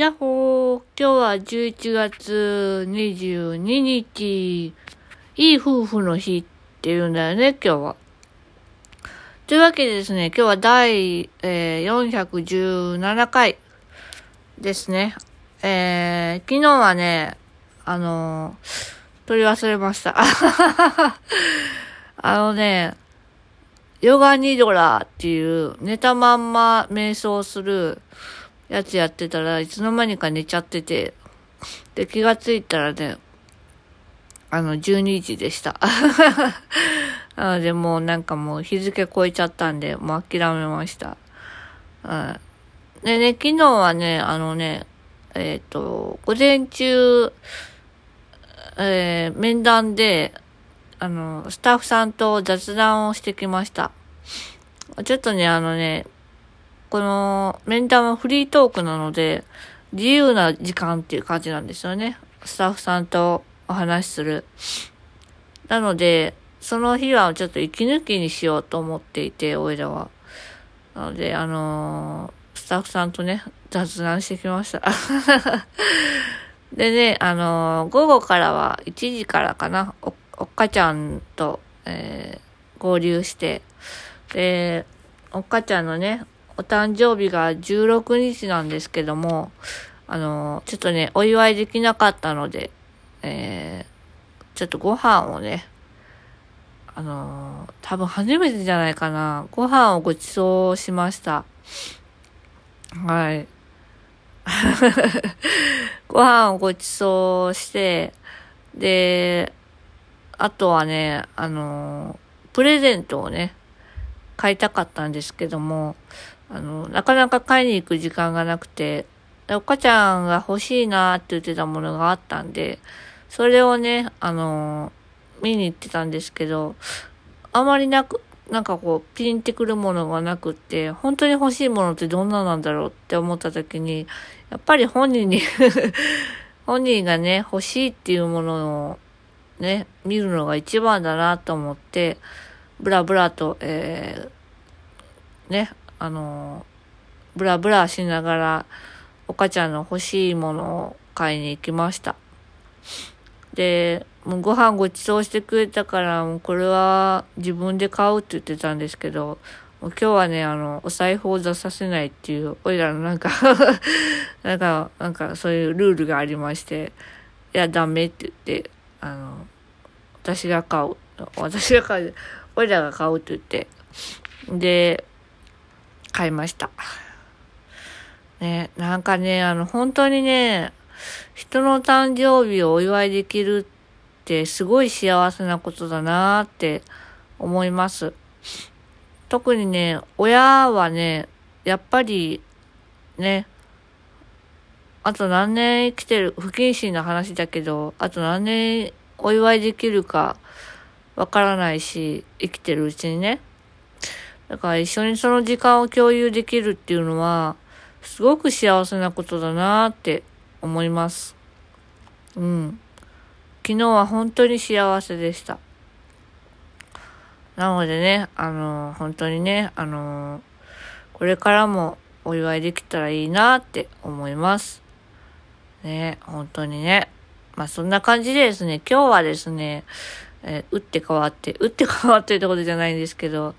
やっほー、今日は11月22日、いい夫婦の日っていうんだよね、今日は。というわけでですね、今日は第、えー、417回ですね。えー、昨日はね、あのー、取り忘れました。あのね、ヨガニドラっていう寝たまんま瞑想するやつやってたらいつの間にか寝ちゃってて、で、気がついたらね、あの、12時でした。なのでもうなんかもう日付超えちゃったんで、もう諦めました。うん。でね、昨日はね、あのね、えっ、ー、と、午前中、えー、面談で、あの、スタッフさんと雑談をしてきました。ちょっとね、あのね、この面談はフリートークなので、自由な時間っていう感じなんですよね。スタッフさんとお話しする。なので、その日はちょっと息抜きにしようと思っていて、おいらは。なので、あのー、スタッフさんとね、雑談してきました。でね、あのー、午後からは1時からかな、おおっかちゃんと、えー、合流して、で、おっかちゃんのね、お誕生日が16日なんですけども、あの、ちょっとね、お祝いできなかったので、えー、ちょっとご飯をね、あの多分初めてじゃないかな、ご飯をご馳走しました。はい。ご飯をご馳走して、で、あとはね、あの、プレゼントをね、買いたかったんですけども、あの、なかなか買いに行く時間がなくて、お母ちゃんが欲しいなって言ってたものがあったんで、それをね、あの、見に行ってたんですけど、あまりなく、なんかこう、ピンってくるものがなくって、本当に欲しいものってどんななんだろうって思った時に、やっぱり本人に 本人がね、欲しいっていうものをね、見るのが一番だなと思って、ブラブラと、えー、ね、あのブラブラしながら、お母ちゃんの欲しいものを買いに行きました。で、もうご飯ご馳走してくれたから、もうこれは自分で買うって言ってたんですけど、もう今日はね、あの、お財布を出させないっていう、おいらのなんか なんか、なんかそういうルールがありまして、いや、ダメって言って、あの、私が買う。私が買う。俺らが買うって言って。で、買いました。ね、なんかね、あの、本当にね、人の誕生日をお祝いできるってすごい幸せなことだなって思います。特にね、親はね、やっぱりね、あと何年生きてる、不謹慎な話だけど、あと何年お祝いできるかわからないし、生きてるうちにね。だから一緒にその時間を共有できるっていうのは、すごく幸せなことだなって思います。うん。昨日は本当に幸せでした。なのでね、あの、本当にね、あの、これからもお祝いできたらいいなって思います。ね、本当にね。まあそんな感じでですね、今日はですね、えー、打って変わって、打って変わってってことじゃないんですけど、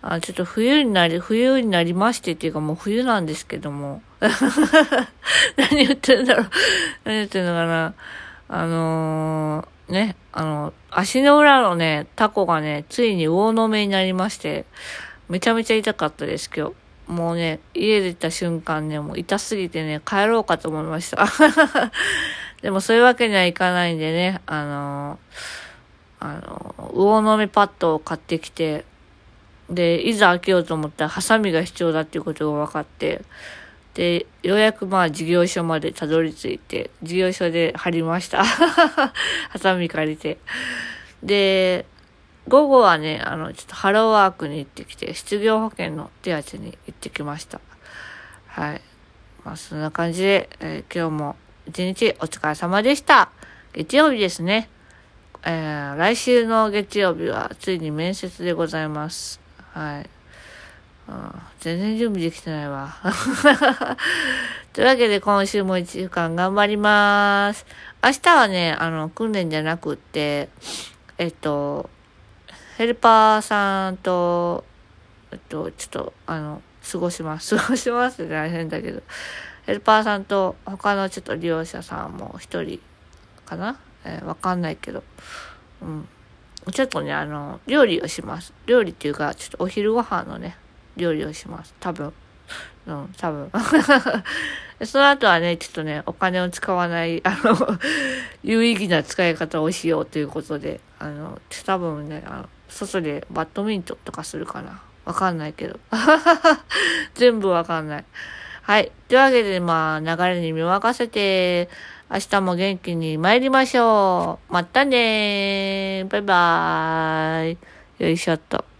あちょっと冬になり、冬になりましてっていうかもう冬なんですけども。何言ってんだろう何言ってんのかなあのー、ね、あの、足の裏のね、タコがね、ついに魚の目になりまして、めちゃめちゃ痛かったです、今日。もうね、家出た瞬間ね、もう痛すぎてね、帰ろうかと思いました。でもそういうわけにはいかないんでね、あのあの魚の目パッドを買ってきて、で、いざ開けようと思ったらハサミが必要だっていうことが分かって、で、ようやくまあ事業所までたどり着いて、事業所で貼りました。ハサミ借りて。で、午後はね、あの、ちょっとハローワークに行ってきて、失業保険の手当に行ってきました。はい。まあ、そんな感じで、えー、今日も一日お疲れ様でした。月曜日ですね。えー、来週の月曜日はついに面接でございます。はい。全然準備できてないわ。というわけで今週も1週間頑張ります。明日はね、あの、訓練じゃなくって、えっと、ヘルパーさんと、えっと、ちょっと、あの、過ごします。過ごしますって大変だけど、ヘルパーさんと他のちょっと利用者さんも一人かな？えーわかんないけど、うん。ちょっとね、あの、料理をします。料理っていうか、ちょっとお昼ご飯のね、料理をします。多分。うん、多分。その後はね、ちょっとね、お金を使わない、あの、有意義な使い方をしようということで、あの、多分ね、あの外でバッドミントとかするかな。わかんないけど。全部わかんない。はい。というわけで、まあ、流れに身を任せて、明日も元気に参りましょう。またね。バイバーイ。よいしょっと。